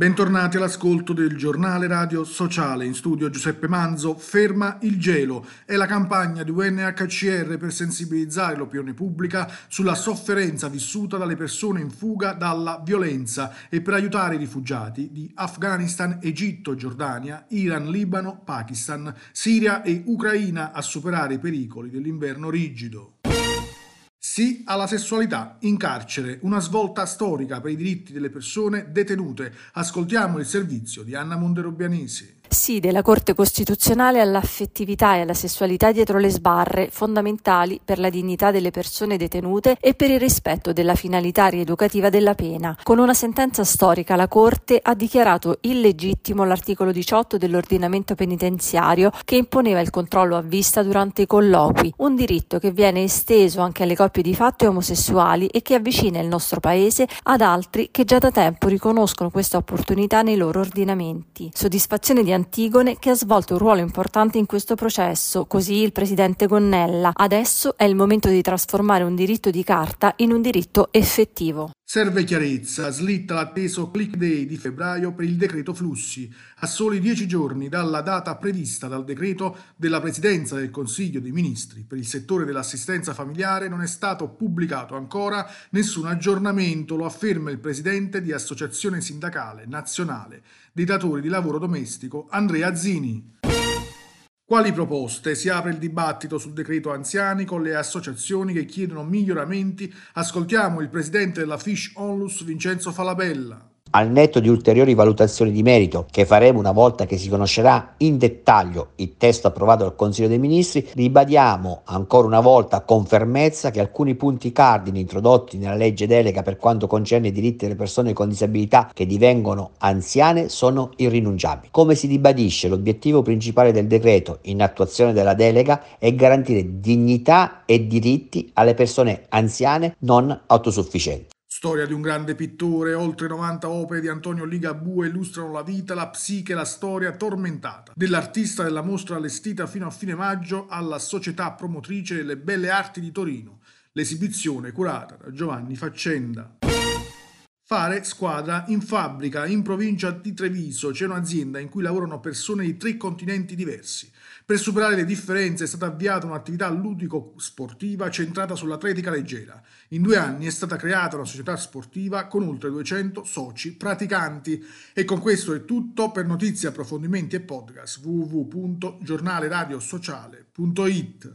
Bentornati all'ascolto del giornale radio sociale. In studio Giuseppe Manzo, Ferma il gelo. È la campagna di UNHCR per sensibilizzare l'opinione pubblica sulla sofferenza vissuta dalle persone in fuga dalla violenza e per aiutare i rifugiati di Afghanistan, Egitto, Giordania, Iran, Libano, Pakistan, Siria e Ucraina a superare i pericoli dell'inverno rigido. Sì alla sessualità in carcere, una svolta storica per i diritti delle persone detenute. Ascoltiamo il servizio di Anna Monderobianesi sì della Corte Costituzionale all'affettività e alla sessualità dietro le sbarre, fondamentali per la dignità delle persone detenute e per il rispetto della finalità rieducativa della pena. Con una sentenza storica la Corte ha dichiarato illegittimo l'articolo 18 dell'ordinamento penitenziario che imponeva il controllo a vista durante i colloqui, un diritto che viene esteso anche alle coppie di fatto e omosessuali e che avvicina il nostro Paese ad altri che già da tempo riconoscono questa opportunità nei loro ordinamenti. Soddisfazione di Antigone che ha svolto un ruolo importante in questo processo, così il presidente Gonnella. Adesso è il momento di trasformare un diritto di carta in un diritto effettivo. Serve chiarezza, slitta l'atteso click day di febbraio per il decreto flussi. A soli dieci giorni dalla data prevista dal decreto della Presidenza del Consiglio dei Ministri per il settore dell'assistenza familiare non è stato pubblicato ancora nessun aggiornamento, lo afferma il Presidente di Associazione Sindacale Nazionale dei Datori di Lavoro Domestico Andrea Zini. Quali proposte? Si apre il dibattito sul decreto anziani con le associazioni che chiedono miglioramenti. Ascoltiamo il presidente della Fish Onlus Vincenzo Falabella al netto di ulteriori valutazioni di merito che faremo una volta che si conoscerà in dettaglio il testo approvato dal Consiglio dei Ministri, ribadiamo ancora una volta con fermezza che alcuni punti cardini introdotti nella legge delega per quanto concerne i diritti delle persone con disabilità che divengono anziane sono irrinunciabili. Come si ribadisce, l'obiettivo principale del decreto in attuazione della delega è garantire dignità e diritti alle persone anziane non autosufficienti. Storia di un grande pittore, oltre 90 opere di Antonio Ligabue illustrano la vita, la psiche la storia tormentata dell'artista della mostra allestita fino a fine maggio alla società promotrice delle Belle Arti di Torino, l'esibizione curata da Giovanni Faccenda. Fare squadra in fabbrica in provincia di Treviso c'è un'azienda in cui lavorano persone di tre continenti diversi. Per superare le differenze è stata avviata un'attività ludico-sportiva centrata sull'atletica leggera. In due anni è stata creata una società sportiva con oltre 200 soci praticanti. E con questo è tutto. Per notizie, approfondimenti e podcast www.giornaleradiosociale.it